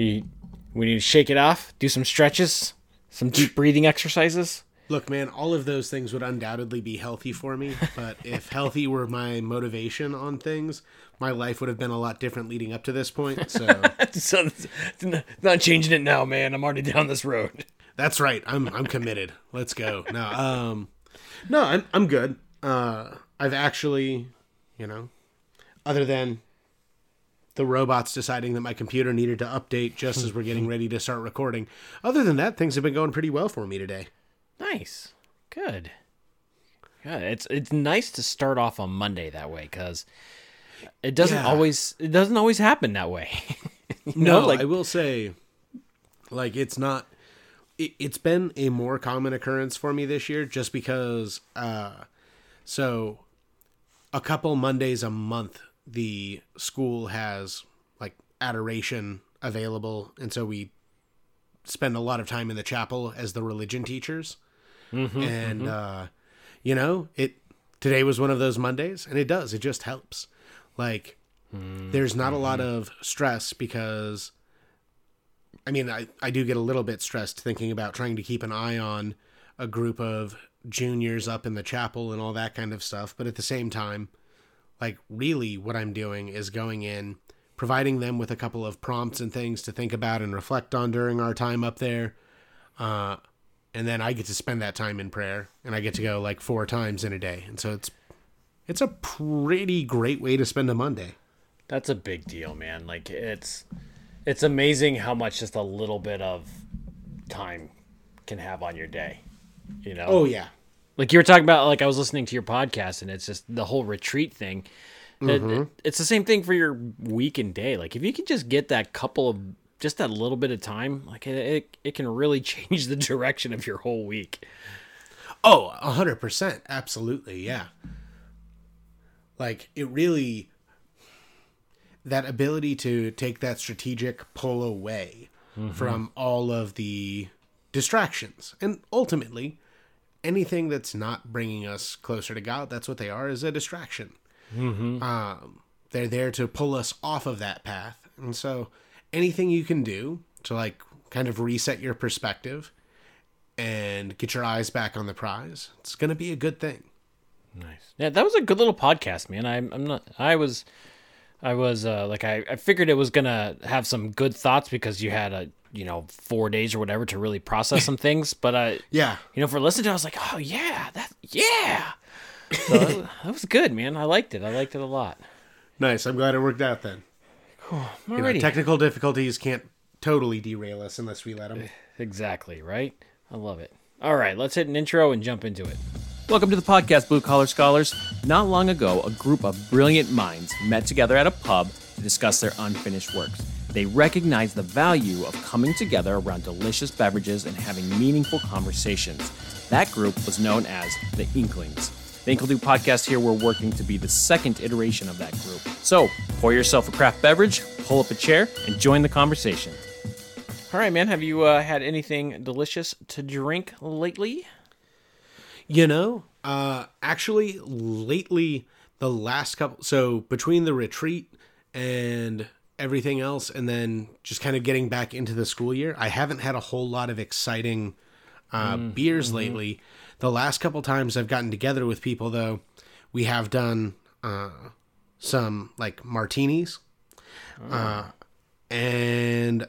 You, we need to shake it off, do some stretches, some deep breathing exercises. Look, man, all of those things would undoubtedly be healthy for me, but if healthy were my motivation on things, my life would have been a lot different leading up to this point. So so not changing it now, man. I'm already down this road. That's right. I'm I'm committed. Let's go. No, um, no, I'm I'm good. Uh, I've actually, you know, other than the robots deciding that my computer needed to update just as we're getting ready to start recording. Other than that, things have been going pretty well for me today. Nice. Good. Good. It's it's nice to start off on Monday that way because it doesn't Yeah. always it doesn't always happen that way. You No, know, like I will say, like it's not. It, it's been a more common occurrence for me this year, just because. Uh, so, a couple Mondays a month, the school has like adoration available, and so we spend a lot of time in the chapel as the religion teachers, mm-hmm, and mm-hmm. uh, you know it. Today was one of those Mondays, and it does. It just helps. Like mm-hmm. there's not a lot of stress because I mean I, I do get a little bit stressed thinking about trying to keep an eye on a group of juniors up in the chapel and all that kind of stuff. But at the same time, like really what I'm doing is going in, providing them with a couple of prompts and things to think about and reflect on during our time up there. Uh, and then I get to spend that time in prayer and I get to go like four times in a day. And so it's it's a pretty great way to spend a Monday. that's a big deal, man. Like it's it's amazing how much just a little bit of time can have on your day. You know? Oh yeah. Like you were talking about like i was listening to your podcast and it's just the whole retreat thing it- mm-hmm. it's the same thing for your week and day like if you can just get that couple of just that little bit of time like it, it, it can really change the direction of your whole week Oh, a hundred percent. Absolutely. Yeah. Like it really, that ability to take that strategic pull away mm-hmm. from all of the distractions and ultimately anything that's not bringing us closer to God, that's what they are, is a distraction. Um, they're there to pull us off of that path. And so anything you can do to like kind of reset your perspective and get your eyes back on the prize, it's going to be a good thing. nice yeah that was a good little podcast man i'm, I'm not i was i was uh like I, I figured it was gonna have some good thoughts because you had a you know four days or whatever to really process some things but uh Yeah. you know, for listening to, it, I was like, oh yeah, that yeah. So that, was, that was good, man. I liked it. I liked it a lot. Nice. I'm glad it worked out then. You know, technical difficulties can't totally derail us unless we let them. exactly right. I love it. All right, let's hit an intro and jump into it. Welcome to the podcast, Blue Collar Scholars. Not long ago, a group of brilliant minds met together at a pub to discuss their unfinished works. They recognized the value of coming together around delicious beverages and having meaningful conversations. That group was known as the Inklings. The Inkle Do podcast here, we're working to be the second iteration of that group. So, pour yourself a craft beverage, pull up a chair, and join the conversation. All right, man. Have you uh, had anything delicious to drink lately? You know, uh, actually, lately, the last couple, so between the retreat and everything else, and then just kind of getting back into the school year, I haven't had a whole lot of exciting uh, beers lately. The last couple times I've gotten together with people, though, we have done uh, some like martinis. Uh, and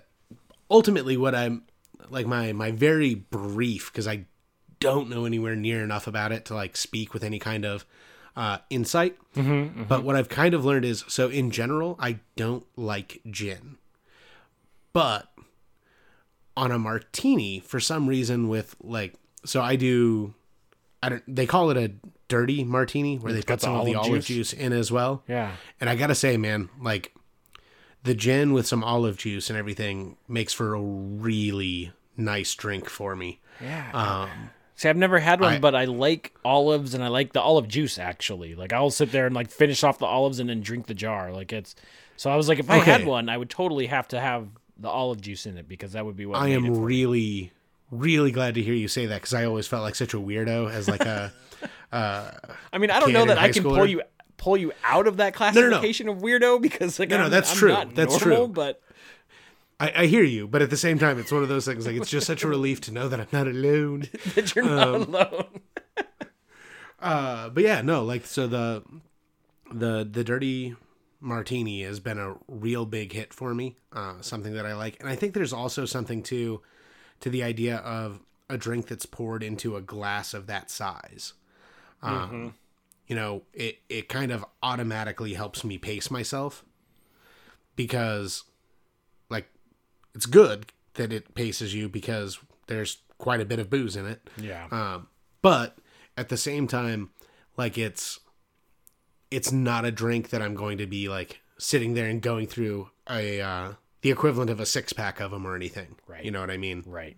ultimately, what I'm like, my, my very brief, because I don't know anywhere near enough about it to like speak with any kind of uh, insight. But what I've kind of learned is so in general, I don't like gin. But on a martini, for some reason, with like, so I do, I don't, they call it a dirty martini where they got put the some of the olive juice. juice in as well. Yeah. And I gotta say, man, like the gin with some olive juice and everything makes for a really nice drink for me. Yeah. Um, See, I've never had one, I- but I like olives and I like the olive juice actually. Like I'll sit there and like finish off the olives and then drink the jar. Like it's so I was like, if I had one, I would totally have to have the olive juice in it because that would be what I am for me. really, really glad to hear you say that because I always felt like such a weirdo as like a. Uh, I mean, I don't know that I can pull you pull you out of that no, no. classification of weirdo because like No, no, I'm, that's I'm true. not That's normal, true. But I, I hear you, but at the same time, it's one of those things. Like it's just such a relief to know that I'm not alone. that you're not alone. Uh, but yeah, no, like so the the the dirty martini has been a real big hit for me. Uh, something that I like, and I think there's also something to to the idea of a drink that's poured into a glass of that size. Um, You know, it it kind of automatically helps me pace myself because, it's good that it paces you because there's quite a bit of booze in it. Yeah. Um, but at the same time, like it's it's not a drink that I'm going to be like sitting there and going through a uh, the equivalent of a six pack of them or anything. Right. You know what I mean? right.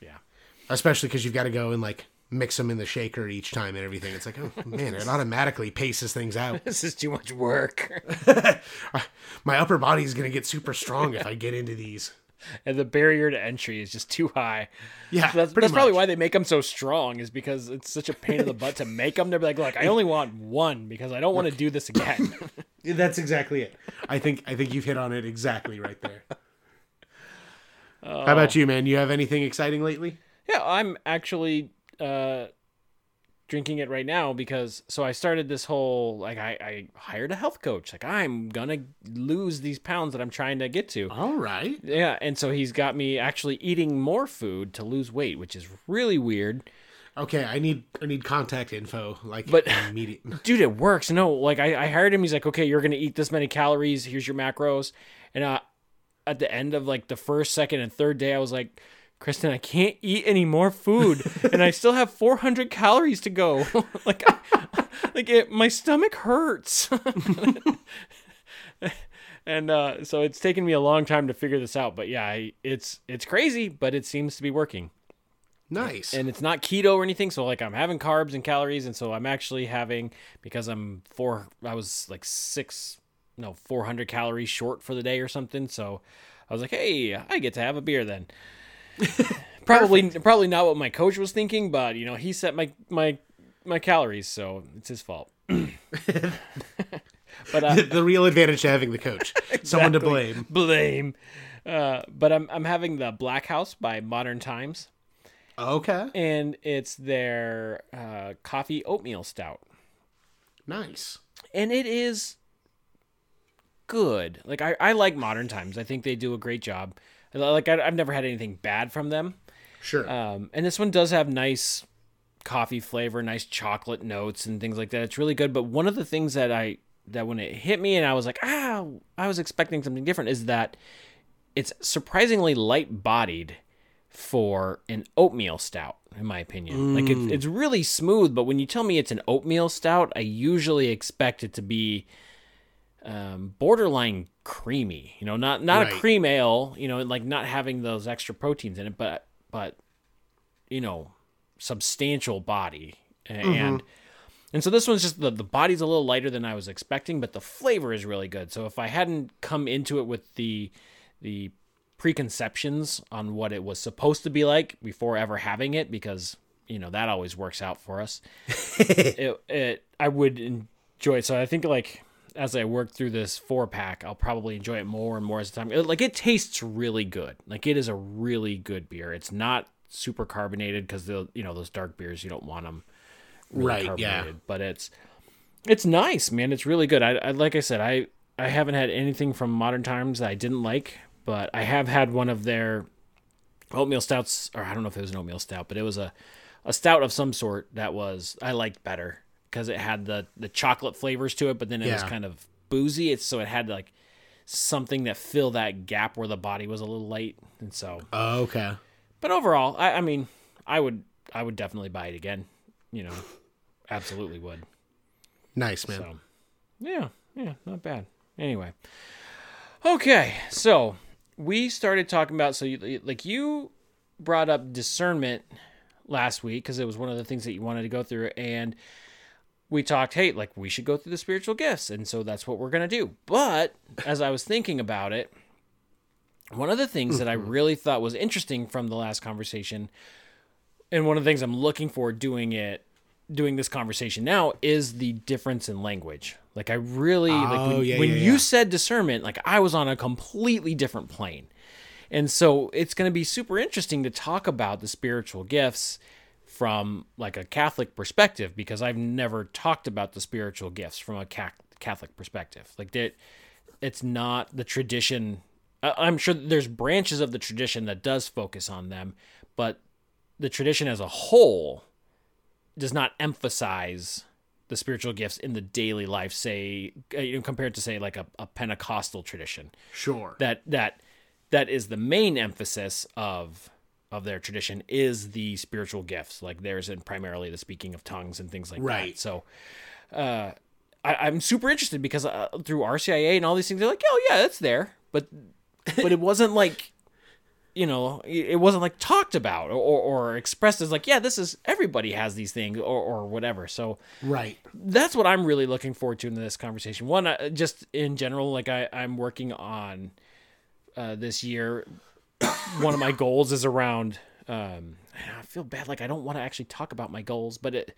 Yeah. Especially because you've got to go and like mix them in the shaker each time and everything. It's like, oh man, it automatically paces things out. This is too much work. My upper body is going to get super strong if I get into these. and the barrier to entry is just too high. Yeah, that's, that's probably why they make them so strong is because it's such a pain in the butt to make them. They're like, look, I only want one because I don't want to do this again. That's exactly it. I think I think you've hit on it exactly right there. How about oh. you, man? You have anything exciting lately? yeah, I'm actually uh, drinking it right now because so I started this whole like I, I hired a health coach. Like I'm gonna lose these pounds that I'm trying to get to. All right. Yeah, and so he's got me actually eating more food to lose weight, which is really weird. Okay, I need I need contact info like But- immediate. dude, it works. No, like I, I hired him. He's like, okay, you're gonna eat this many calories. Here's your macros. And uh, at the end of like the first, second, and third day, I was like, Kristen, I can't eat any more food, and I still have 400 calories to go. like, I, like it, my stomach hurts. and uh, so it's taken me a long time to figure this out. But yeah, I, it's it's crazy, but it seems to be working Nice. and it's not keto or anything so like i'm having carbs and calories and so i'm actually having because i'm four i was like six no 400 calories short for the day or something so i was like hey i get to have a beer then probably probably not what my coach was thinking but you know he set my my my calories so it's his fault but uh, the real advantage to having the coach, someone to blame. blame uh, but I'm, I'm having the black house by modern times Okay, and it's their uh, coffee oatmeal stout, nice. and it is good. Like I, I like Modern Times. I think they do a great job. Like I, I've never had anything bad from them. Sure. Um, and this one does have nice coffee flavor, nice chocolate notes, and things like that. It's really good. But one of the things that I that when it hit me and I was like, ah, I was expecting something different, is that it's surprisingly light bodied for an oatmeal stout, in my opinion. Like it's it's really smooth, but when you tell me it's an oatmeal stout, I usually expect it to be um, borderline creamy. You know, not not a cream ale. You know, like not having those extra proteins in it, but but you know, substantial body and. And so this one's just the, the body's a little lighter than I was expecting, but the flavor is really good. So if I hadn't come into it with the the preconceptions on what it was supposed to be like before ever having it, because you know that always works out for us, it, it I would enjoy it. So I think like as I work through this four pack, I'll probably enjoy it more and more as the time. Like it tastes really good. Like it is a really good beer. It's not super carbonated because the you know those dark beers you don't want them really Right, yeah. but it's it's nice, man. It's really good. I, I like I said, I I haven't had anything from Modern Times that I didn't like, but I have had one of their oatmeal stouts, or I don't know if it was an oatmeal stout, but it was a a stout of some sort that was I liked better because it had the the chocolate flavors to it, but then it was kind of boozy. It's so it had like something that filled that gap where the body was a little light, and so. Oh, okay. But overall, I, I mean, I would I would definitely buy it again. You know, absolutely would. Nice, man. So, yeah, yeah, not bad. Anyway, okay, so we started talking about so you, like you brought up discernment last week because it was one of the things that you wanted to go through, and we talked, hey, like we should go through the spiritual gifts, and so that's what we're gonna do. But as I was thinking about it, one of the things that I mm-hmm. really thought was interesting from the last conversation, and one of the things I'm looking for doing it doing this conversation now is the difference in language. Like I really like Oh, when, yeah, when yeah, you yeah. said discernment, like I was on a completely different plane. And so it's going to be super interesting to talk about the spiritual gifts from like a Catholic perspective because I've never talked about the spiritual gifts from a Catholic perspective. Like that it's not the tradition. I'm sure there's branches of the tradition that does focus on them, but the tradition as a whole does not emphasize the spiritual gifts in the daily life say uh, you know, compared to say like a, a pentecostal tradition. Sure. That that that is the main emphasis of of their tradition is the spiritual gifts. Like theirs and primarily the speaking of tongues and things like right. that so uh I, am super interested because uh, through RCIA and all these things, they're like, oh yeah, it's there, but but it wasn't like you know it wasn't like talked about or, or expressed as like yeah this is everybody has these things or, or whatever. So right. that's what i'm really looking forward to in this conversation. One uh, just in general like I, i'm working on uh, this year one of my goals is around um, i feel bad like i don't want to actually talk about my goals but it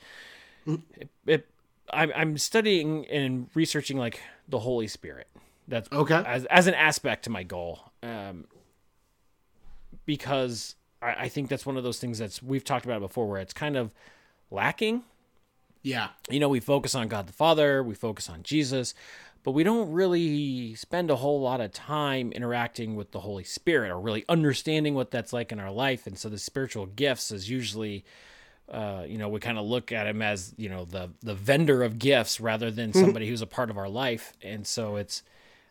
it, it I'm, I'm studying and researching like the holy spirit that's okay as, as an aspect to my goal um, because I, I think that's one of those things that's we've talked about before where it's kind of lacking. Yeah. You know, we focus on God the Father, we focus on Jesus, but we don't really spend a whole lot of time interacting with the Holy Spirit or really understanding what that's like in our life. And so the spiritual gifts is usually uh, you know, we kind of look at him as, you know, the the vendor of gifts rather than somebody who's a part of our life. And so it's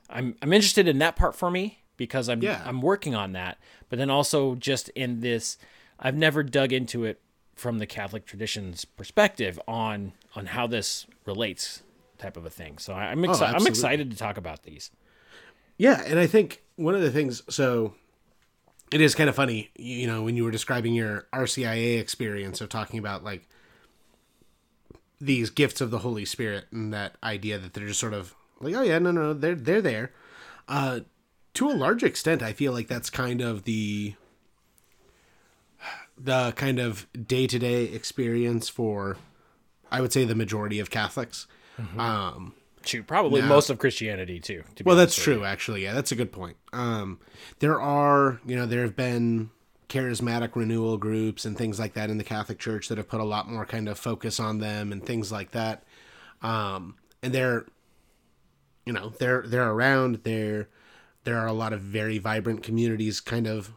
I'm I'm interested in that part for me because I'm yeah. I'm working on that. But then also just in this, I've never dug into it from the Catholic tradition's perspective on on how this relates, type of a thing. So I'm excited. Oh, I'm excited to talk about these. Yeah, and I think one of the things. So it is kind of funny, you know, when you were describing your RCIA experience of talking about like these gifts of the Holy Spirit and that idea that they're just sort of like, oh yeah, no, no, they're they're there. Uh, to a large extent, I feel like that's kind of the the kind of day to day experience for, I would say, the majority of Catholics. Mm-hmm. Um, Shoot, probably now, most of Christianity too. To well, that's true. Actually, yeah, that's a good point. Um, there are, you know, there have been charismatic renewal groups and things like that in the Catholic Church that have put a lot more kind of focus on them and things like that. Um, and they're, you know, they're they're around. They're there are a lot of very vibrant communities kind of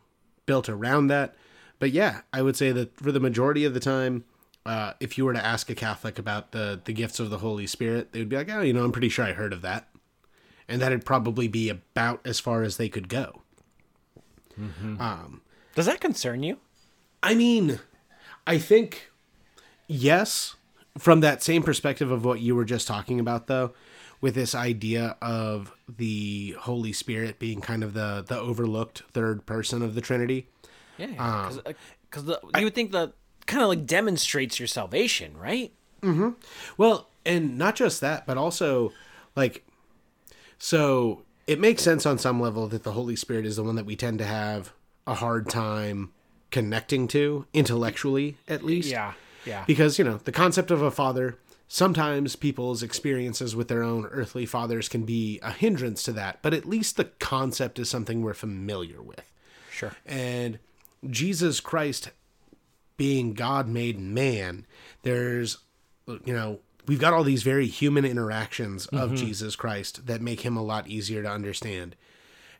built around that. But yeah, I would say that for the majority of the time, uh, if you were to ask a Catholic about the the gifts of the Holy Spirit, they would be like, "Oh, you know, I'm pretty sure I heard of that," and that'd probably be about as far as they could go. Mm-hmm. Um, Does that concern you? I mean, I think yes, from that same perspective of what you were just talking about, though with this idea of the Holy Spirit being kind of the the overlooked third person of the Trinity. Yeah, because um, uh, you would think that kind of like demonstrates your salvation, right? Mm-hmm. Well, and not just that, but also like so it makes sense on some level that the Holy Spirit is the one that we tend to have a hard time connecting to intellectually, at least. Yeah, yeah. Because you know the concept of a father sometimes people's experiences with their own earthly fathers can be a hindrance to that, but at least the concept is something we're familiar with. Sure. And Jesus Christ being God made man, there's, you know, we've got all these very human interactions of mm-hmm. Jesus Christ that make him a lot easier to understand.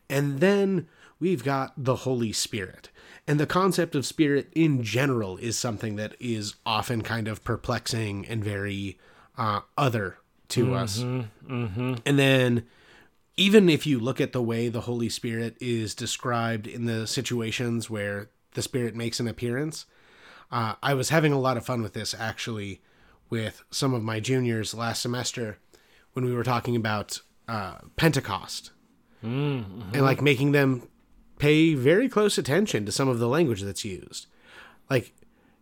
And then we've got the Holy Spirit. And the concept of spirit in general is something that is often kind of perplexing and very uh, other to mm-hmm, us. Mm-hmm. And then, even if you look at the way the Holy Spirit is described in the situations where the Spirit makes an appearance, uh, I was having a lot of fun with this actually with some of my juniors last semester when we were talking about uh, Pentecost mm-hmm. and like making them pay very close attention to some of the language that's used. Like,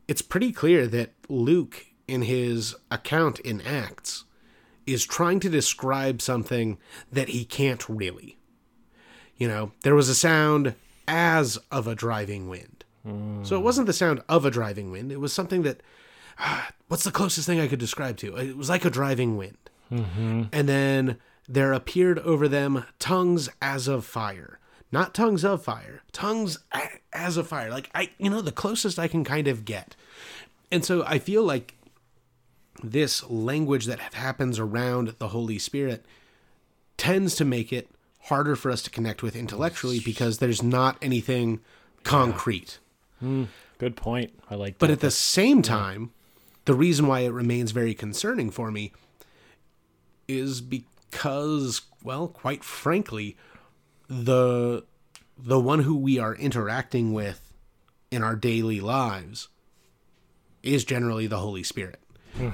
it's pretty clear that Luke, in his account in Acts, is trying to describe something that he can't really. You know, there was a sound as of a driving wind. Mm. So it wasn't the sound of a driving wind, it was something that. Ah, what's the closest thing I could describe to? It was like a driving wind. Mm-hmm. And then there appeared over them tongues as of fire not tongues of fire, tongues as of fire. Like I, you know, the closest I can kind of get. And so I feel like this language that happens around the Holy Spirit tends to make it harder for us to connect with intellectually because there's not anything concrete. Good point. I like But that. at the same time, the reason why it remains very concerning for me is because, well, quite frankly, the the one who we are interacting with in our daily lives is generally the Holy Spirit.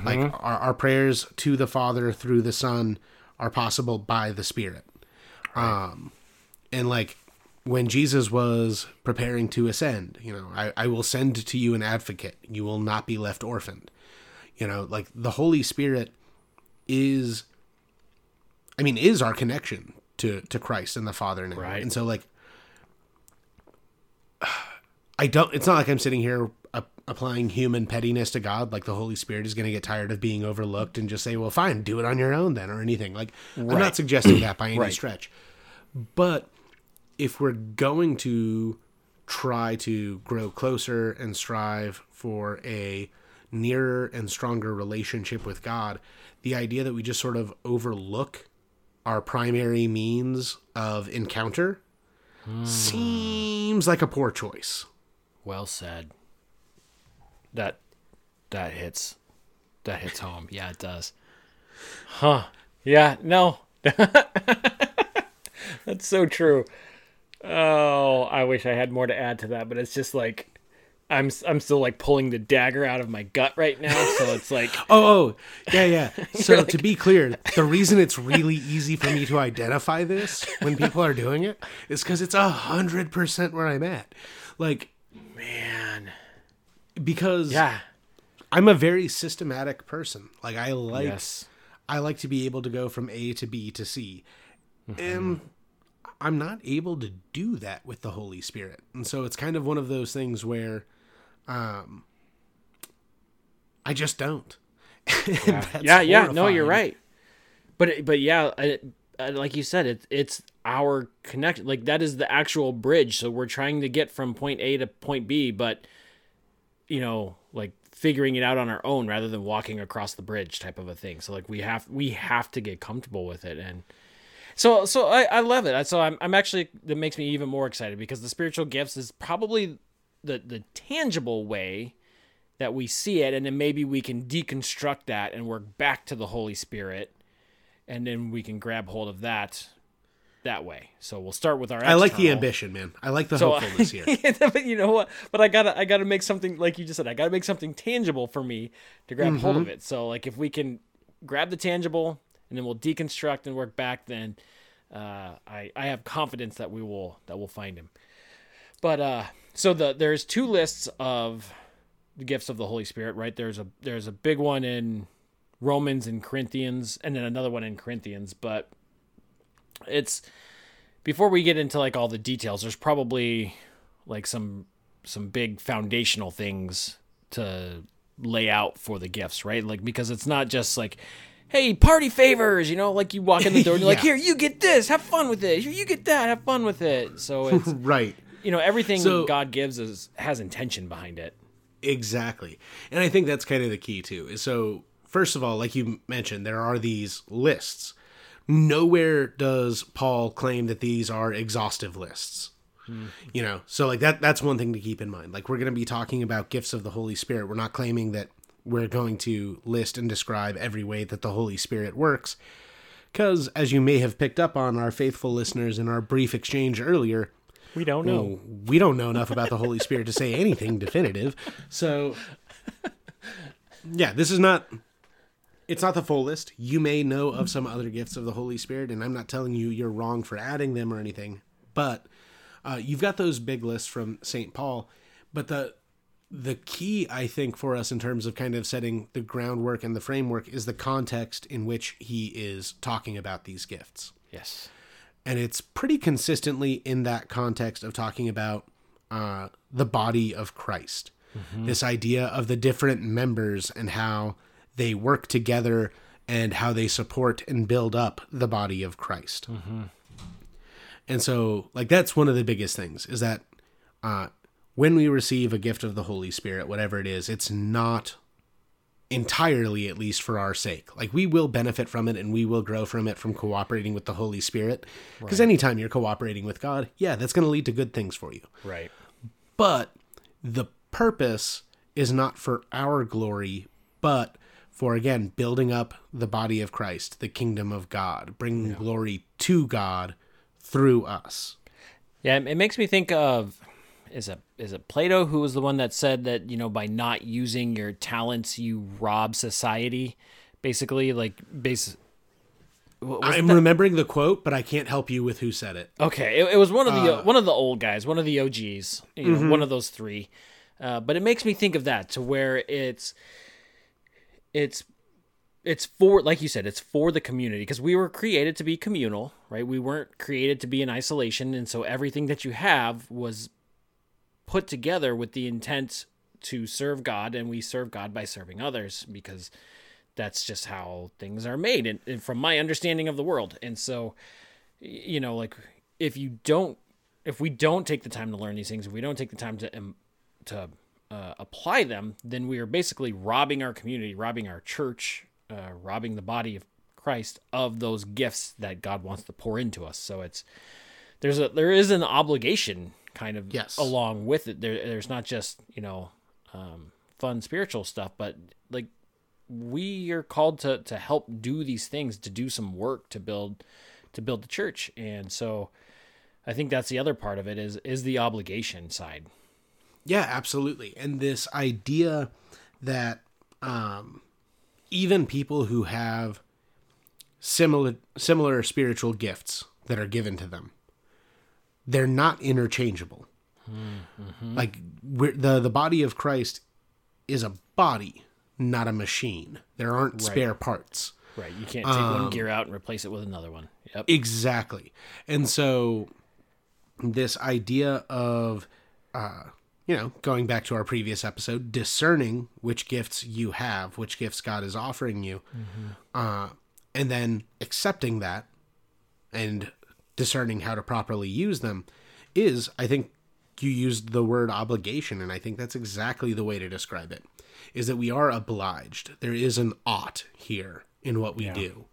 Like our, our prayers to the Father through the Son are possible by the Spirit. Um and like when Jesus was preparing to ascend, you know, I, I will send to you an advocate. You will not be left orphaned. You know, like the Holy Spirit is I mean, is our connection to to Christ and the Father now. Right. And so like I don't it's not like I'm sitting here applying human pettiness to God like the Holy Spirit is going to get tired of being overlooked and just say, "Well, fine, do it on your own then" or anything. Like I'm not suggesting that by any Right. stretch. But if we're going to try to grow closer and strive for a nearer and stronger relationship with God, the idea that we just sort of overlook our primary means of encounter seems like a poor choice. Well said. That that hits that hits home. Yeah, it does. Huh. Yeah, no. That's so true. Oh, I wish I had more to add to that, but it's just like I'm I'm still like pulling the dagger out of my gut right now, so it's like Oh, oh, yeah, yeah. So to be clear, the reason it's really easy for me to identify this when people are doing it is because it's a hundred percent where I'm at. Like, man. because Yeah. I'm a very systematic person. Like I like Yes. I like to be able to go from A to B to C. Mm-hmm. And I'm not able to do that with the Holy Spirit. And so it's kind of one of those things where um I just don't. yeah, yeah, yeah. No, you're right. But but yeah, I, I, like you said, it's it's our connection. Like that is the actual bridge. So we're trying to get from point A to point B, but you know, like figuring it out on our own rather than walking across the bridge type of a thing. So like we have we have to get comfortable with it and. So, so I, I love it. So I'm, I'm actually that makes me even more excited because the spiritual gifts is probably the the tangible way that we see it and then maybe we can deconstruct that and work back to the holy spirit and then we can grab hold of that that way so we'll start with our I like the ambition, man. I like the so hopefulness here. but you know what but i gotta i gotta make something like you just said i gotta make something tangible for me to grab hold Mm-hmm. of it so like if we can grab the tangible and then we'll deconstruct and work back then uh, I, I have confidence that we will that we'll find him but uh so the there's two lists of the gifts of the Holy Spirit, right? There's a there's a big one in Romans and Corinthians, and then another one in Corinthians. But it's before we get into like all the details. There's probably like some some big foundational things to lay out for the gifts, right? Like because it's not just like. Hey, party favors! You know, like you walk in the door and you're like, "Here, you get this, have fun with it. Here, you get that, have fun with it." So it's right. you know everything So- God gives is has intention behind it. Exactly. And I think that's kind of the key too. Is so first of all, like you mentioned, there are these lists. Nowhere does Paul claim that these are exhaustive lists. You know, so like that that's one thing to keep in mind. Like we're going to be talking about gifts of the Holy Spirit. We're not claiming that we're going to list and describe every way that the Holy Spirit works. Cuz as you may have picked up on our faithful listeners in our brief exchange earlier, We don't know. we don't know enough about the Holy Spirit to say anything definitive. So, yeah, this is not. It's not the full list. You may know of some other gifts of the Holy Spirit, and I'm not telling you you're wrong for adding them or anything. But uh, you've got those big lists from Saint Paul. But the the key, I think, for us in terms of kind of setting the groundwork and the framework is the context in which he is talking about these gifts Yes. and it's pretty consistently in that context of talking about uh, the body of Christ. This idea of the different members and how they work together and how they support and build up the body of Christ. And so, like, that's one of the biggest things is that uh, when we receive a gift of the Holy Spirit, whatever it is, it's not entirely, at least for our sake. Like, we will benefit from it and we will grow from it from cooperating with the Holy Spirit. Because anytime you're cooperating with God, yeah, that's going to lead to good things for you. Right. But the purpose is not for our glory, but for again building up the body of Christ, the kingdom of God, bringing glory to God through us. Yeah, it makes me think of is it is it Plato who was the one that said that you know by not using your talents you rob society, basically like base. I'm that- remembering the quote, but I can't help you with who said it. Okay, it, it was one of the one of the old guys, one of the OGs, you know, one of those three. Uh, but it makes me think of that to where it's it's it's for like you said, it's for the community because we were created to be communal, right? We weren't created to be in isolation, and so everything that you have was put together with the intent to serve God, and we serve God by serving others because that's just how things are made, and, and from my understanding of the world, and so you know like if you don't if we don't take the time to learn these things if we don't take the time to um, to uh, apply them then we are basically robbing our community robbing our church uh, robbing the body of christ of those gifts that god wants to pour into us. So it's there's a there is an obligation kind of Yes. along with it there there's not just you know um, fun spiritual stuff but like we are called to to help do these things to do some work to build to build the church and so i think that's the other part of it is is the obligation side Yeah, absolutely. And this idea that um, even people who have similar similar spiritual gifts that are given to them, they're not interchangeable. Like we're, the the body of Christ is a body, not a machine. There aren't spare parts. right you can't take one gear out and replace it with another one yep Exactly. And so this idea of uh you know, going back to our previous episode, discerning which gifts you have, which gifts God is offering you, uh, and then accepting that and discerning how to properly use them is, I think, you used the word obligation, and I think that's exactly the way to describe it. Is that we are obliged. There is an ought here in what we do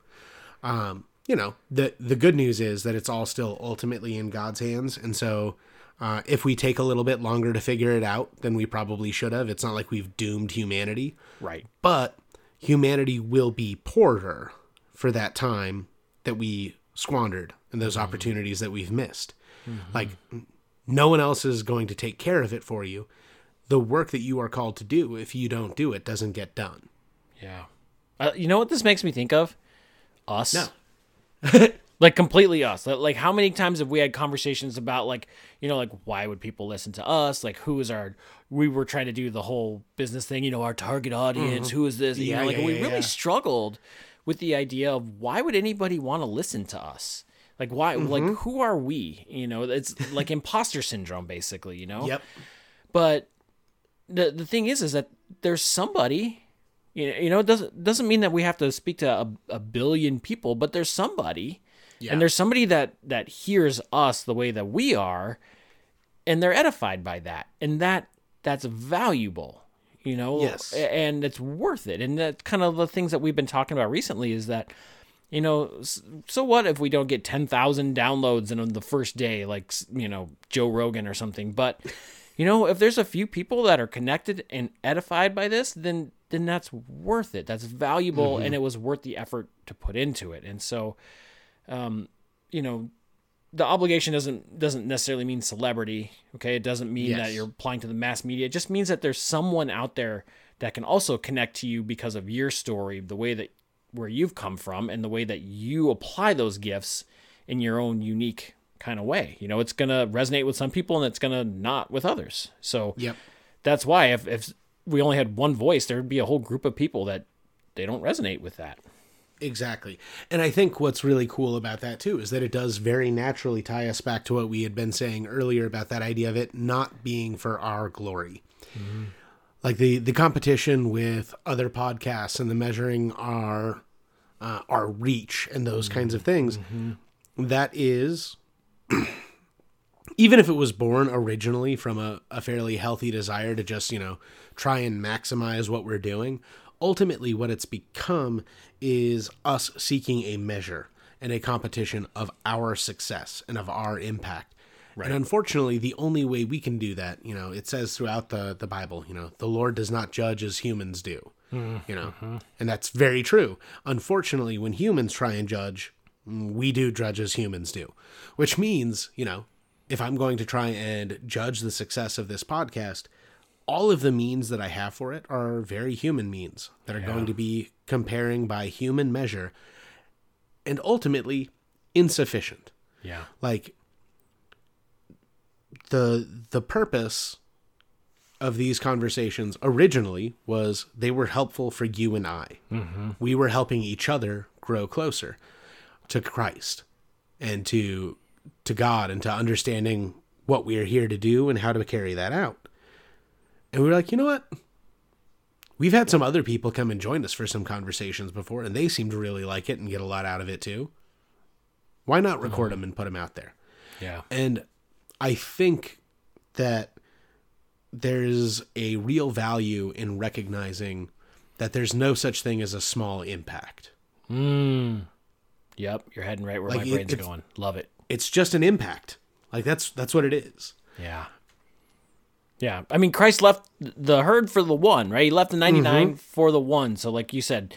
um, you know, the the good news is that it's all still ultimately in God's hands, and so uh, if we take a little bit longer to figure it out than we probably should have, it's not like we've doomed humanity, right but humanity will be poorer for that time that we squandered and those mm-hmm. opportunities that we've missed. Mm-hmm. Like no one else is going to take care of it for you. The work that you are called to do, if you don't do it, doesn't get done. yeah. Uh, you know what this makes me think of? Us. No. like completely us. Like- how many times have we had conversations about like you know like why would people listen to us? Like who is our we were trying to do the whole business thing you know our target audience mm-hmm. who is this? You Yeah, know like yeah, we yeah, really struggled with the idea of why would anybody want to listen to us? Like why like mm-hmm. who are we? You know it's like imposter syndrome basically you know? Yep. but the the thing is is that there's somebody you know, you know it doesn't doesn't mean that we have to speak to a, a billion people but there's somebody. Yeah. and there's somebody that that hears us the way that we are and they're edified by that. And that that's valuable you know Yes. And it's worth it. And that kind of the things that we've been talking about recently is that you know so what if we don't get 10,000 downloads in the first day like you know Joe Rogan or something? But you know if there's a few people that are connected and edified by this then then that's worth it. That's valuable and it was worth the effort to put into it. And so um you know the obligation doesn't doesn't necessarily mean celebrity okay? It doesn't mean that you're applying to the mass media. It just means that there's someone out there that can also connect to you because of your story the way that where you've come from and the way that you apply those gifts in your own unique kind of way. You know it's going to resonate with some people and it's going to not with others. So Yep. that's why if, if we only had one voice there'd be a whole group of people that they don't resonate with that Exactly. And I think what's really cool about that too is that it does very naturally tie us back to what we had been saying earlier about that idea of it not being for our glory. Mm-hmm. Like the the competition with other podcasts and the measuring our uh, our reach and those mm-hmm. kinds of things. Mm-hmm. That is even if it was born originally from a, a fairly healthy desire to just, you know, try and maximize what we're doing, ultimately what it's become is us seeking a measure and a competition of our success and of our impact. And unfortunately, the only way we can do that, you know, it says throughout the, the Bible, you know, the Lord does not judge as humans do, mm, you know, mm-hmm. and that's very true. Unfortunately, when humans try and judge, mm, we do judge as humans do, which means, you know, if I'm going to try and judge the success of this podcast, all of the means that I have for it are very human means that are going to be comparing by human measure and ultimately insufficient. Yeah. Like the the purpose of these conversations originally was they were helpful for you and I. Mm-hmm. We were helping each other grow closer to Christ and to to God and to understanding what we are here to do and how to carry that out. And we were like, you know what? We've had some other people come and join us for some conversations before, and they seem to really like it and get a lot out of it too. Why not record them and put them out there? Yeah. And I think that there's a real value in recognizing that there's no such thing as a small impact. Mm. Yep. You're heading right where Like, my brain's going. Love it. It's just an impact. Like that's that's what it is. Yeah. Yeah. I mean, Christ left the herd for the one, right? He left the 99 for the one. So, like you said,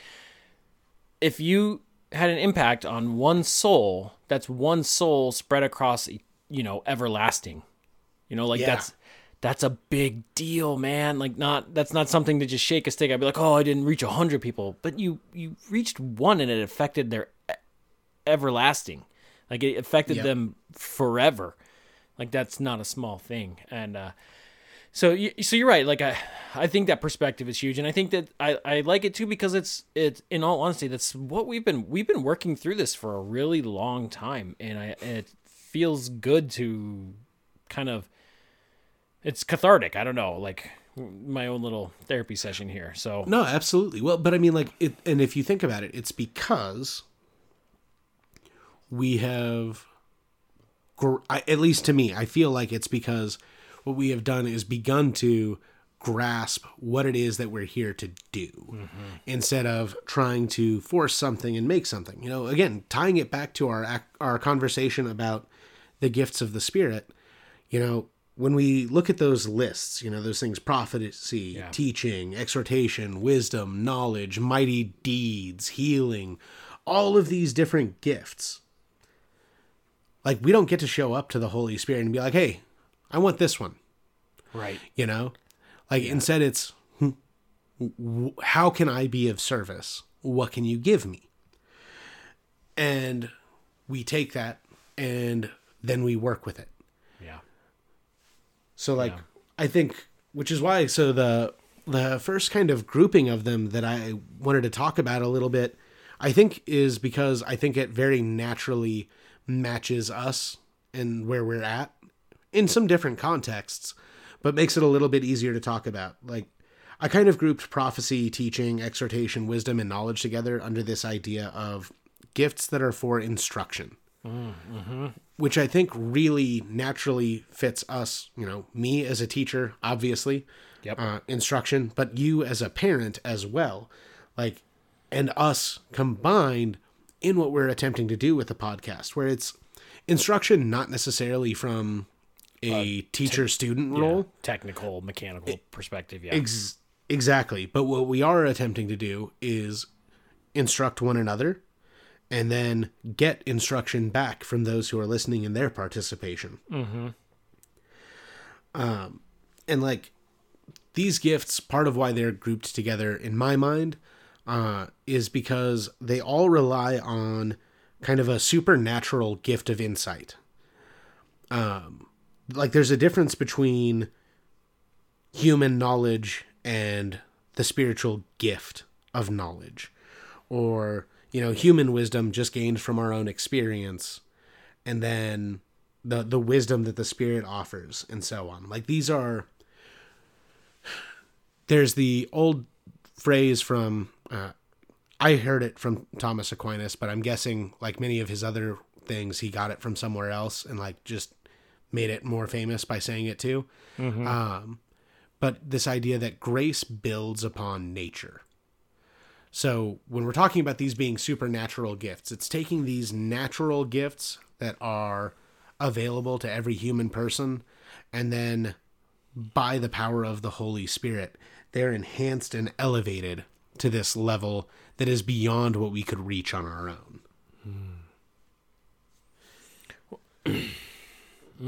if you had an impact on one soul, that's one soul spread across, you know, everlasting. You know, like Yeah. that's that's a big deal, man. Like not that's not something to just shake a stick. I'd be like, oh, I didn't reach a hundred people, but you you reached one, and it affected their everlasting. Like it affected Yep. them forever. Like that's not a small thing. And uh, so so you're right. Like I I think that perspective is huge, and I think that I, I like it too because it's it's in all honesty that's what we've been we've been working through this for a really long time, and I it feels good to kind of it's cathartic. I don't know, like my own little therapy session here. So No, absolutely. Well, but I mean, like, it, and if you think about it, it's because we have, at least to me, I feel like it's because what we have done is begun to grasp what it is that we're here to do mm-hmm. instead of trying to force something and make something. You know, again, tying it back to our our conversation about the gifts of the spirit, you know, when we look at those lists, you know, those things prophecy, Yeah. teaching, exhortation, wisdom, knowledge, mighty deeds, healing, all of these different gifts. Like, we don't get to show up to the Holy Spirit and be like, hey, I want this one, right, you know? Like, instead, it's hmm, how can I be of service? What can you give me? And we take that and then we work with it. yeah, So like I think which is why so the the first kind of grouping of them that I wanted to talk about a little bit I think is because I think it very naturally matches us and where we're at in some different contexts but makes it a little bit easier to talk about like I kind of grouped prophecy, teaching, exhortation, wisdom and knowledge together under this idea of gifts that are for instruction which I think really naturally fits us, you know, me as a teacher, obviously, Yep. uh, instruction, but you as a parent as well, like, and us combined in what we're attempting to do with the podcast, where it's instruction not necessarily from a teacher student role. technical, mechanical perspective. Yeah, Ex- exactly. But what we are attempting to do is instruct one another and then get instruction back from those who are listening in their participation. Mm-hmm. Um, and like these gifts, part of why they're grouped together in my mind uh, is because they all rely on kind of a supernatural gift of insight. Um, like there's a difference between human knowledge and the spiritual gift of knowledge. Or you know human wisdom just gained from our own experience and then the the wisdom that the spirit offers and so on. Like these are there's the old phrase from uh, i heard it from thomas aquinas but i'm guessing like many of his other things he got it from somewhere else and like just made it more famous by saying it too. Um, but this idea that grace builds upon nature. So when we're talking about these being supernatural gifts, it's taking these natural gifts that are available to every human person and then by the power of the Holy Spirit, they're enhanced and elevated to this level that is beyond what we could reach on our own.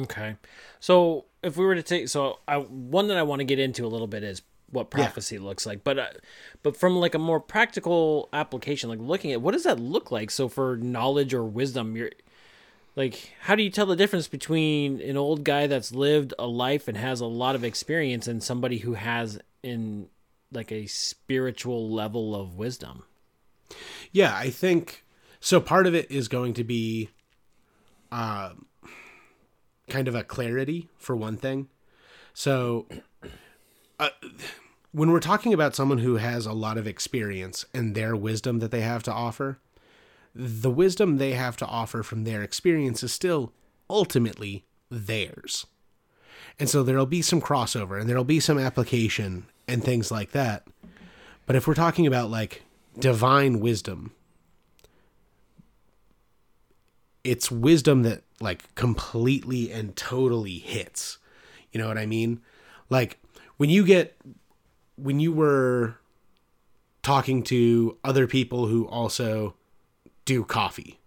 Okay. So if we were to take, so I, one that I want to get into a little bit is what prophecy looks like, but uh, but from like a more practical application, like looking at what does that look like? So for knowledge or wisdom, you're like, how do you tell the difference between an old guy that's lived a life and has a lot of experience and somebody who has in like a spiritual level of wisdom? Yeah, I think so. Part of it is going to be uh, kind of a clarity for one thing. So, uh, when we're talking about someone who has a lot of experience and their wisdom that they have to offer, the wisdom they have to offer from their experience is still ultimately theirs. And so there'll be some crossover and there'll be some application and things like that. But if we're talking about like divine wisdom, it's wisdom that like completely and totally hits. You know what I mean? Like when you get when you were talking to other people who also do coffee.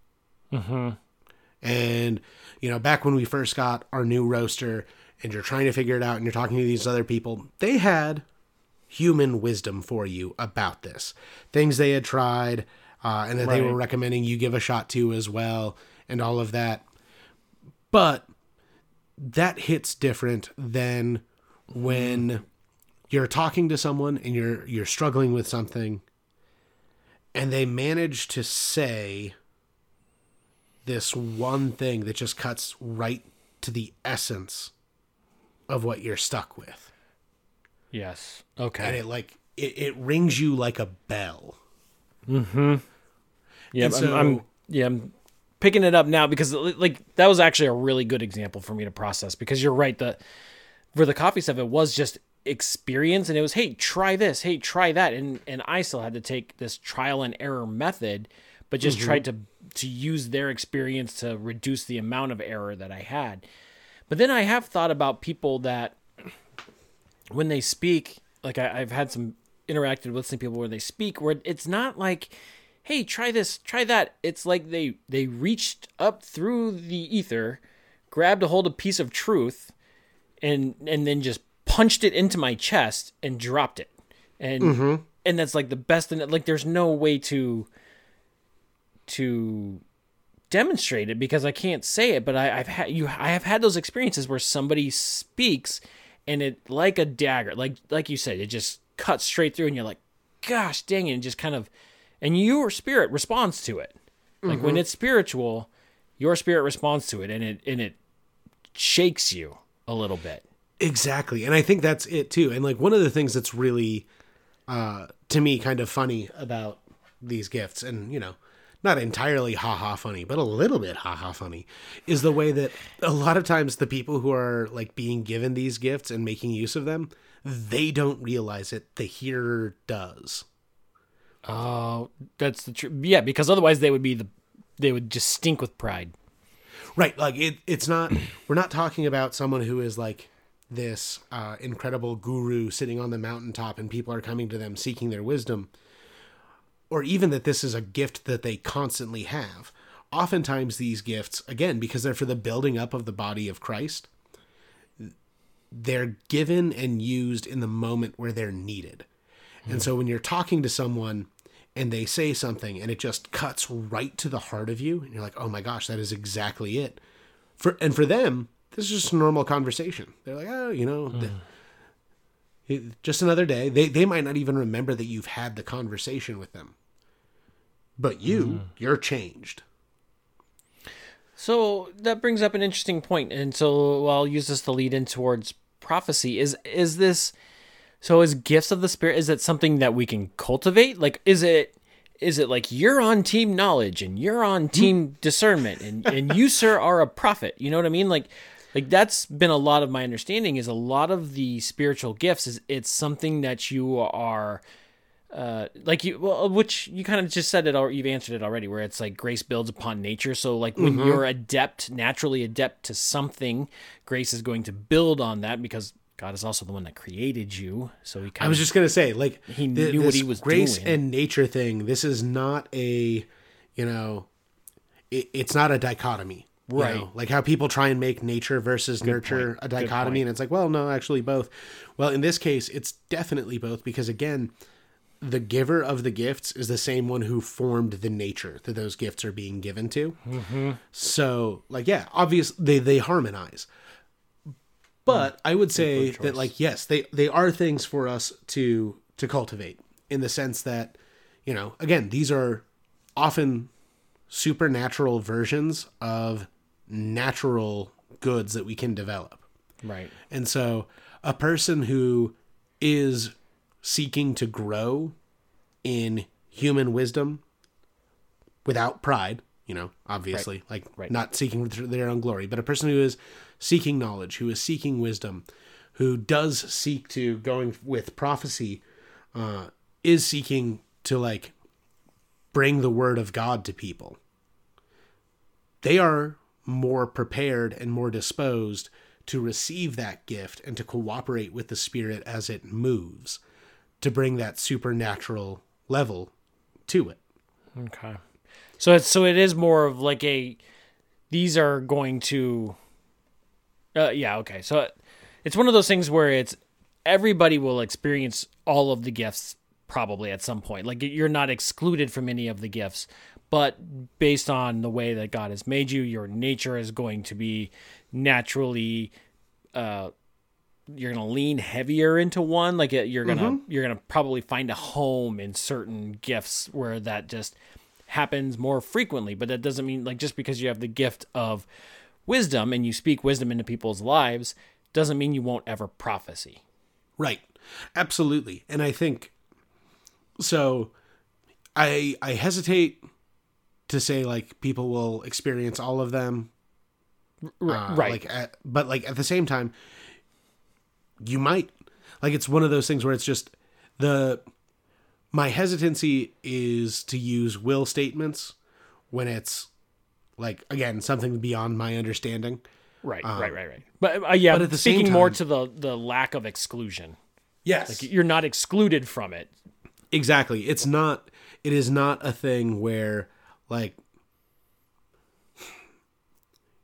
And you know, back when we first got our new roaster and you're trying to figure it out and you're talking to these other people, they had human wisdom for you about this. Things they had tried uh, and that they were recommending you give a shot to as well and all of that. But that hits different than when you're talking to someone and you're you're struggling with something and they manage to say this one thing that just cuts right to the essence of what you're stuck with Yes. Okay. And it like it, it rings you like a bell Hmm. Yeah, And I'm, so- I'm yeah, I'm picking it up now because like that was actually a really good example for me to process because you're right the for the coffee stuff it was just experience and it was hey try this hey try that. And and I still had to take this trial and error method but just mm-hmm. tried to to use their experience to reduce the amount of error that I had. But then I have thought about people that when they speak, like I, I've had some interacted with some people where they speak where it's not like, hey, try this, try that. It's like they they reached up through the ether, grabbed a hold of a piece of truth, and and then just punched it into my chest and dropped it. And mm-hmm. and that's like the best thing like there's no way to to demonstrate it because I can't say it, but I, I've had you I have had those experiences where somebody speaks and it like a dagger, like like you said, it just cuts straight through and you're like, gosh dang it, and just kind of and your spirit responds to it. Like when it's spiritual, your spirit responds to it and it and it shakes you a little bit. Exactly. And I think that's it too. And like one of the things that's really uh to me kind of funny about these gifts and you know, not entirely haha funny, but a little bit haha funny is the way that a lot of times the people who are like being given these gifts and making use of them, they don't realize it. The hearer does. Oh, that's the truth. Yeah, because otherwise they would be the they would just stink with pride. Right. Like it, it's not, we're not talking about someone who is like this uh, incredible guru sitting on the mountaintop and people are coming to them seeking their wisdom, or even that this is a gift that they constantly have. Oftentimes, these gifts, again, because they're for the building up of the body of Christ, they're given and used in the moment where they're needed. And so when you're talking to someone and they say something and it just cuts right to the heart of you and you're like, "Oh my gosh, that is exactly it." For and for them, this is just a normal conversation. They're like, "Oh, you know, th- it- just another day." They they might not even remember that you've had the conversation with them. But you, mm-hmm. you're changed. So that brings up an interesting point, and so I'll use this to lead in towards prophecy. Is is this so? Is gifts of the spirit? Is it something that we can cultivate? Like, is it is it like you're on team knowledge and you're on hmm. team discernment and, and you sir are a prophet you know what i mean like like that's been a lot of my understanding is a lot of the spiritual gifts is it's something that you are uh like you well uh, which you kind of just said it or you've answered it already where it's like grace builds upon nature so like when mm-hmm. you're adept naturally adept to something grace is going to build on that because god is also the one that created you so he kind of I was just gonna say, like He th- knew what he was grace doing. and nature thing. This is not a, you know, it, it's not a dichotomy, you Right. know? Like how people try and make nature versus nurture point. a dichotomy, and it's like, well, no, actually both. Well, in this case, it's definitely both because again, the giver of the gifts is the same one who formed the nature that those gifts are being given to. Mm-hmm. So, like, yeah, obviously they they harmonize. But I would say that like yes, they they are things for us to to cultivate in the sense that you know, again, these are often supernatural versions of natural goods that we can develop. right And so a person who is seeking to grow in human wisdom without pride, you know, obviously, like Right. not seeking their own glory, but a person who is seeking knowledge, who is seeking wisdom, who does seek to going with prophecy, uh, is seeking to like bring the word of God to people. They are more prepared and more disposed to receive that gift and to cooperate with the spirit as it moves to bring that supernatural level to it. Okay. So it's so it is more of like a these are going to uh, yeah, okay. So it's one of those things where it's everybody will experience all of the gifts probably at some point. Like you're not excluded from any of the gifts, but based on the way that God has made you, your nature is going to be naturally uh you're gonna lean heavier into one like uh, you're gonna you're gonna probably find a home in certain gifts where that just happens more frequently but that doesn't mean like just because you have the gift of wisdom and you speak wisdom into people's lives doesn't mean you won't ever prophecy Right. Absolutely. And I think so I I hesitate to say like people will experience all of them uh, right like at, but like at the same time you might like it's one of those things where it's just the my hesitancy is to use will statements when it's like again something beyond my understanding. Right right right right. But uh, yeah but at the same speaking more to the the lack of exclusion. Yes. You're not excluded from it. Exactly. It's not it is not a thing where like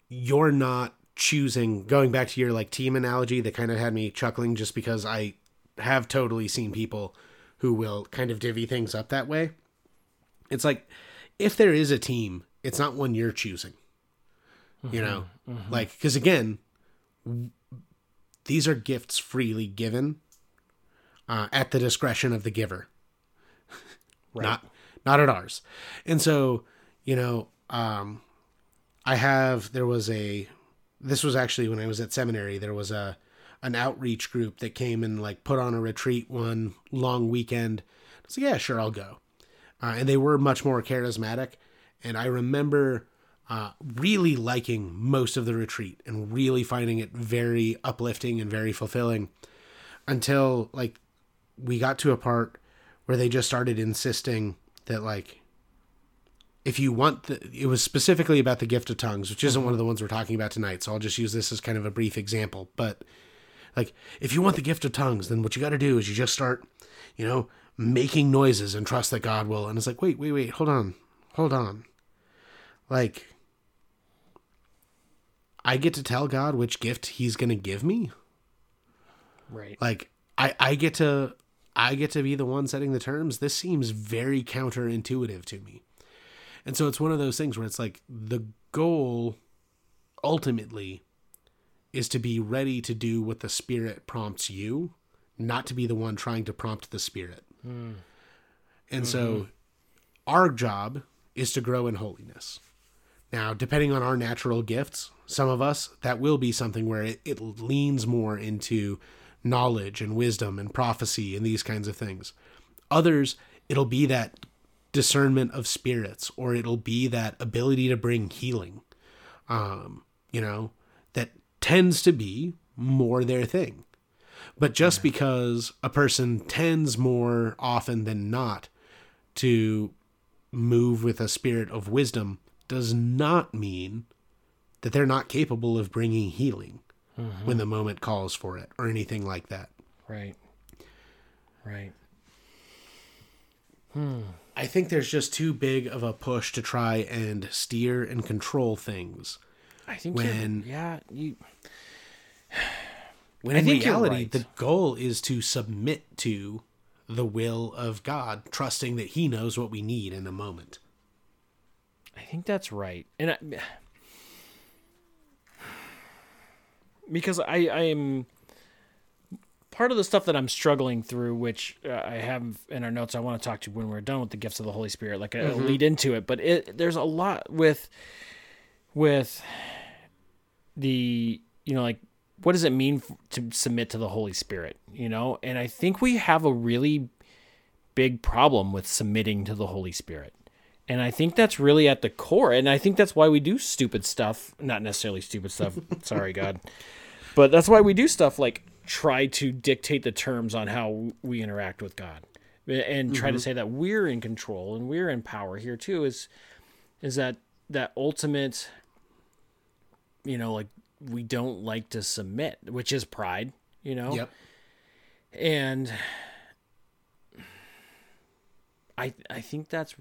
you're not choosing going back to your like team analogy that kind of had me chuckling just because I have totally seen people who will kind of divvy things up that way. It's like if there is a team, it's not one you're choosing. You know? Like cuz again, w- these are gifts freely given uh, at the discretion of the giver. Not not at ours. And so you know um i have there was a this was actually when i was at seminary there was a an outreach group that came and like put on a retreat one long weekend. I was like yeah sure i'll go. Uh, and they were much more charismatic and i remember uh, really liking most of the retreat and really finding it very uplifting and very fulfilling until like we got to a part where they just started insisting that like if you want the it was specifically about the gift of tongues which isn't one of the ones we're talking about tonight so i'll just use this as kind of a brief example but like if you want the gift of tongues then what you got to do is you just start you know making noises and trust that god will and it's like wait wait wait hold on hold on like i get to tell god which gift he's going to give me. Right. Like i i get to i get to be the one setting the terms. This seems very counterintuitive to me. And so it's one of those things where it's like the goal ultimately is to be ready to do what the spirit prompts you not to be the one trying to prompt the spirit. Hmm. And so mm-hmm. our job is to grow in holiness now, depending on our natural gifts, some of us, that will be something where it, it leans more into knowledge and wisdom and prophecy and these kinds of things. Others, it'll be that discernment of spirits or it'll be that ability to bring healing um you know that tends to be more their thing but just because a person tends more often than not to move with a spirit of wisdom does not mean that they're not capable of bringing healing mm-hmm. when the moment calls for it or anything like that Right. Right. Hmm. I think there's just too big of a push to try and steer and control things. I think When- yeah, you When I in reality, right. the goal is to submit to the will of God, trusting that He knows what we need in a moment. I think that's right. And I, because I I am part of the stuff that I'm struggling through, which uh, I have in our notes, I want to talk to when we're done with the gifts of the Holy Spirit. Like I'll lead into it, but it there's a lot with with the you know like what does it mean to submit to the Holy Spirit? You know, and I think we have a really big problem with submitting to the Holy Spirit. And I think that's really at the core. And I think that's why we do stupid stuff. Not necessarily stupid stuff. Sorry, God. But that's why we do stuff like try to dictate the terms on how we interact with God and try to mm-hmm. say that we're in control and we're in power here too is is that that ultimate you know like we don't like to submit which is pride you know Yep. and I I think that's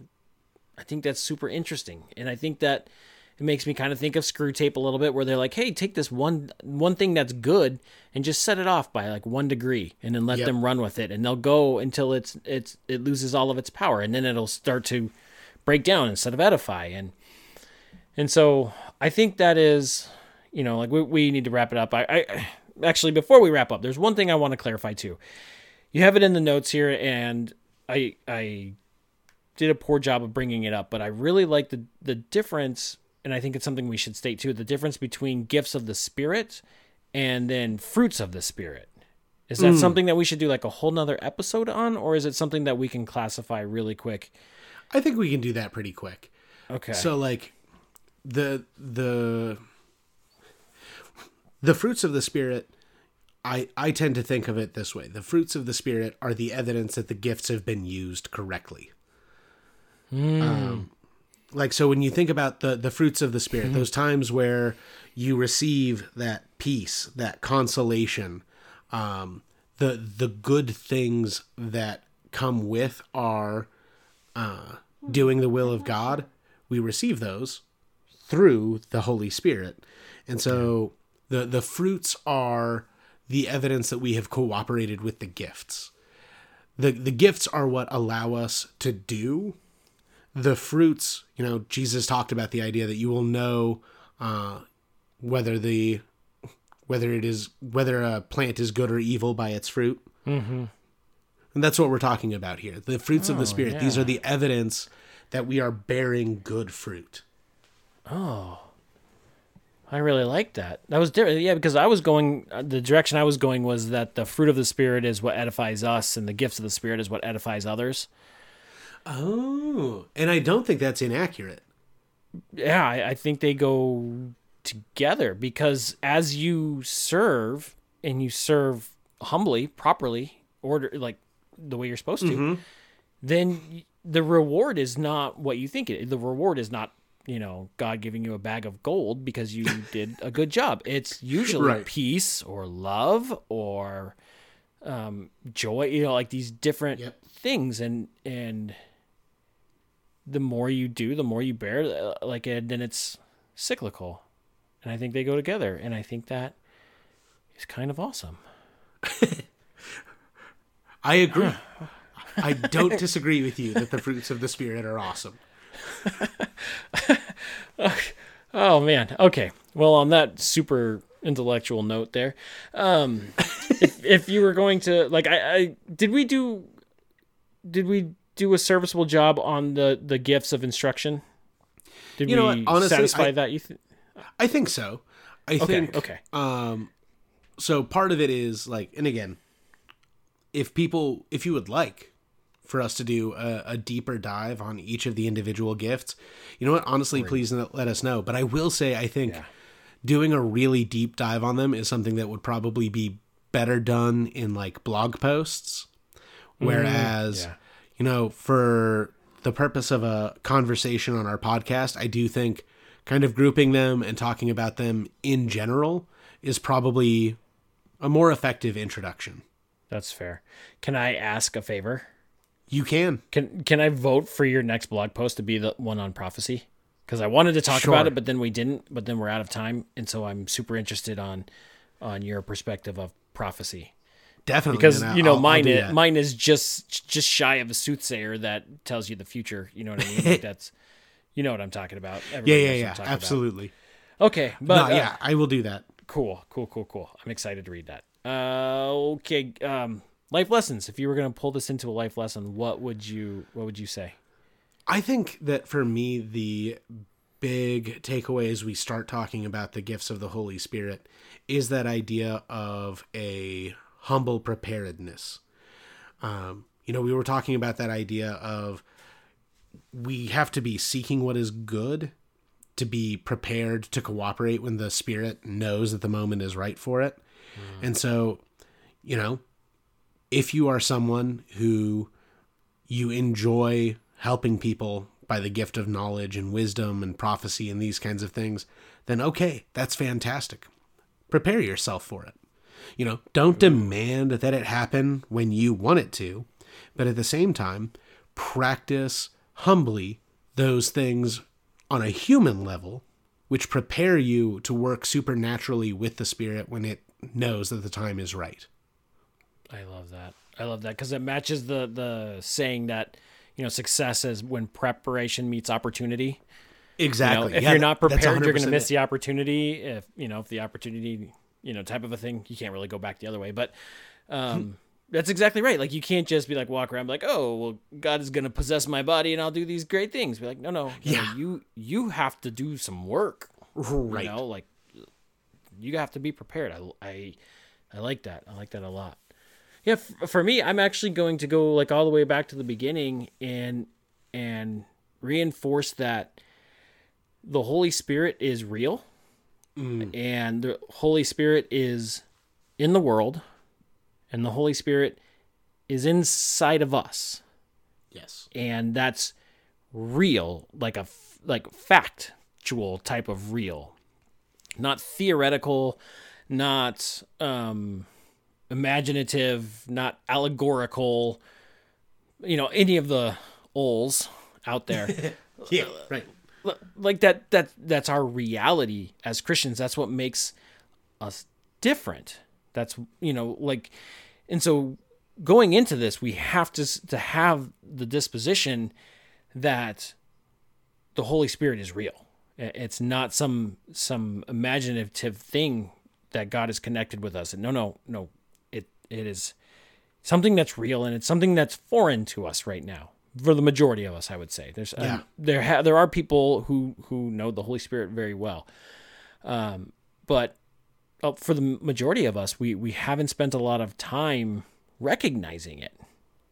I think that's super interesting, and I think that it makes me kind of think of Screwtape a little bit, where they're like, "Hey, take this one one thing that's good and just set it off by like one degree, and then let Yep. them run with it, and they'll go until it's it's it loses all of its power, and then it'll start to break down instead of edify, and and so I think that is, you know, like we we need to wrap it up. I, I actually before we wrap up, there's one thing I want to clarify too. You have it in the notes here, and I I did a poor job of bringing it up, but I really like the the difference, and I think it's something we should state too. The difference between gifts of the spirit and then fruits of the spirit. Is that hmm. something that we should do like a whole nother episode on, or is it something that we can classify really quick? I think we can do that pretty quick. Okay. So like the the the fruits of the spirit I I tend to think of it this way. The fruits of the spirit are the evidence that the gifts have been used correctly. Um, like so when you think about the the fruits of the spirit, those times where you receive that peace, that consolation, um, the the good things that come with are uh, doing the will of God. We receive those through the Holy Spirit. And so the the fruits are the evidence that we have cooperated with the gifts. The the gifts are what allow us to do. The fruits, you know, Jesus talked about the idea that you will know uh, whether the whether it is whether a plant is good or evil by its fruit. Mm-hmm. And that's what we're talking about here. The fruits of the spirit. These are the evidence that we are bearing good fruit. Oh. I really like that. That was different. Yeah, because I was going, uh, the direction I was going was that the fruit of the Spirit is what edifies us, and the gifts of the Spirit is what edifies others. Oh, and I don't think that's inaccurate. Yeah, I, I think they go together because as you serve and you serve humbly, properly, order like the way you're supposed to, then the reward is not what you think it. The reward is not you know God giving you a bag of gold because you did a good job. It's usually Right. peace or love or um, joy. You know, like these different Yep. things, and and the more you do, the more you bear. uh, Like, and then it's cyclical, and I think they go together, and I think that is kind of awesome. I agree. I don't disagree with you that the fruits of the spirit are awesome. Oh man. Okay. Well, on that super intellectual note, there, um, if, if you were going to like, I, I did we do, did we do a serviceable job on the the gifts of instruction? Did You know we what? Honestly, satisfy I- that? You th- I think so. I okay? think okay. um so part of it is like and again if people if you would like for us to do a, a deeper dive on each of the individual gifts, you know what? Honestly, please let us know. But I will say, I think Yeah. doing a really deep dive on them is something that would probably be better done in like blog posts. Whereas, yeah. You know, for the purpose of a conversation on our podcast, I do think kind of grouping them and talking about them in general is probably a more effective introduction. That's fair. Can I ask a favor? You can. Can can I vote for your next blog post to be the one on prophecy? Because I wanted to talk Sure. about it, but then we didn't. But then we're out of time, and so I'm super interested on on your perspective of prophecy. Definitely. Because and you know I'll- I'll mine is, mine is just just shy of a soothsayer that tells you the future. You know what I mean? Like that's you know what I'm talking about. Yeah, Everybody yeah, what yeah. I'm about. Absolutely. Okay, but no, uh, yeah, I will do that. Cool, cool, cool, cool. I'm excited to read that. Uh, okay. Um, life lessons. If you were gonna pull this into a life lesson, what would you what would you say? I think that for me, the big takeaway as we start talking about the gifts of the Holy Spirit is that idea of a humble preparedness. Um, you know, we were talking about that idea of we have to be seeking what is good to be prepared to cooperate when the Spirit knows that the moment is right for it. And so, you know, if you are someone who you enjoy helping people by the gift of knowledge and wisdom and prophecy and these kinds of things, then okay, that's fantastic. Prepare yourself for it. You know, don't demand that it happen when you want it to, but at the same time, practice humbly those things on a human level, which prepare you to work supernaturally with the Spirit when it knows that the time is right. I love that. I love that because it matches the the saying that you know success is when preparation meets opportunity. You know, Exactly. if Yeah, you're not prepared, you're going to miss it. the opportunity. If you know if the opportunity, you know, type of a thing, you can't really go back the other way. But um, that's exactly right. Like you can't just be like walk around like, oh, well, God is going to possess my body and I'll do these great things. Be like, no, no, no, Yeah. you you have to do some work. Right. You know, like you have to be prepared. I I I like that. I like that a lot. Yeah, f- for me, I'm actually going to go like all the way back to the beginning and and reinforce that the Holy Spirit is real, and the Holy Spirit is in the world, and the Holy Spirit is inside of us, Yes. and that's real, like a like factual type of real, not theoretical, not um, imaginative, not allegorical. You know, any of the ols out there. Yeah. Right. Like that that that's our reality as Christians. That's what makes us different. That's you know like and so going into this we have to to have the disposition that the Holy Spirit is real. It's not some some imaginative thing that God is connected with us. And No, no, no. It it is something that's real and it's something that's foreign to us right now. For the majority of us, I would say. There's um, there ha- there are people who who know the Holy Spirit very well, um, but uh, for the majority of us, we we haven't spent a lot of time recognizing it,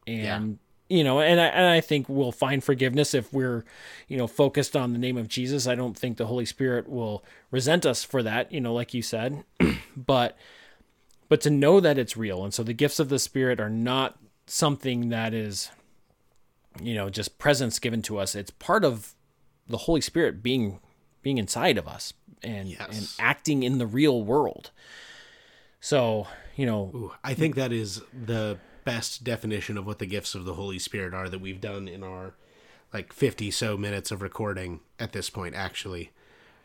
and you know, and I and I think we'll find forgiveness if we're, you know, focused on the name of Jesus. I don't think the Holy Spirit will resent us for that, you know, like you said, but but to know that it's real, and so the gifts of the Spirit are not something that is, you know, just presents given to us. It's part of the Holy Spirit being being inside of us and and acting in the real world. So, you know, Ooh, I think that is the best definition of what the gifts of the Holy Spirit are that we've done in our like 50 so minutes of recording at this point actually.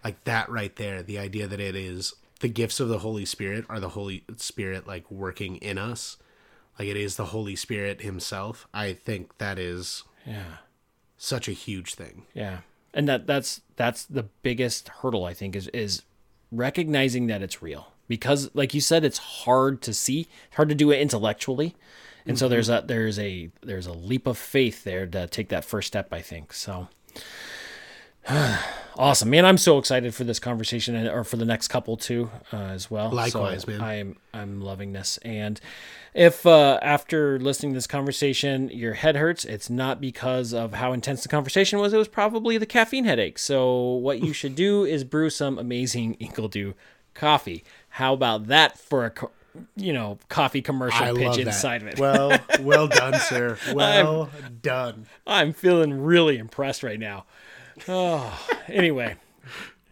Like that right there, the idea that it is the gifts of the Holy Spirit are the Holy Spirit like working in us. Like it is the Holy Spirit himself. I think that is yeah. such a huge thing. Yeah. And that that's that's the biggest hurdle I think is is recognizing that it's real. Because like you said it's hard to see, hard to do it intellectually. And so mm-hmm. there's a there's a there's a leap of faith there to take that first step, I think. So Awesome, man! I'm so excited for this conversation and or for the next couple too, uh, as well. Likewise, So man. I'm I'm loving this, and if uh, after listening to this conversation your head hurts, it's not because of how intense the conversation was. It was probably the caffeine headache. So what you should do is brew some amazing Inkledew coffee. How about that for a co- you know coffee commercial I pitch inside of it? Well, well done, sir. Well done. I'm feeling really impressed right now. Oh, anyway,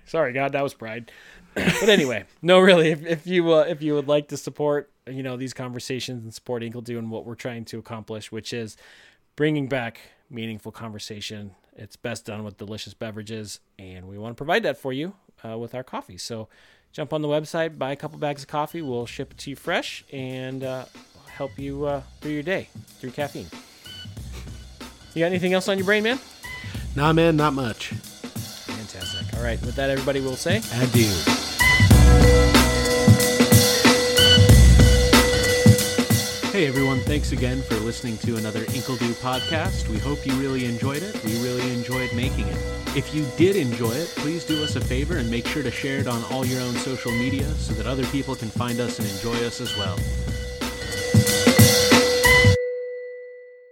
sorry, God, that was pride. But anyway, no, really, if, if you uh, if you would like to support you know these conversations and support Inkledew and what we're trying to accomplish, which is bringing back meaningful conversation, it's best done with delicious beverages, and we want to provide that for you uh, with our coffee. So jump on the website, buy a couple bags of coffee, we'll ship it to you fresh, and uh, help you uh, through your day through caffeine. You got anything else on your brain, man? Nah, man, not much. Fantastic. All right. With that, everybody will say. Adieu. Hey everyone, thanks again for listening to another Inkledew podcast. We hope you really enjoyed it. We really enjoyed making it. If you did enjoy it, please do us a favor and make sure to share it on all your own social media so that other people can find us and enjoy us as well.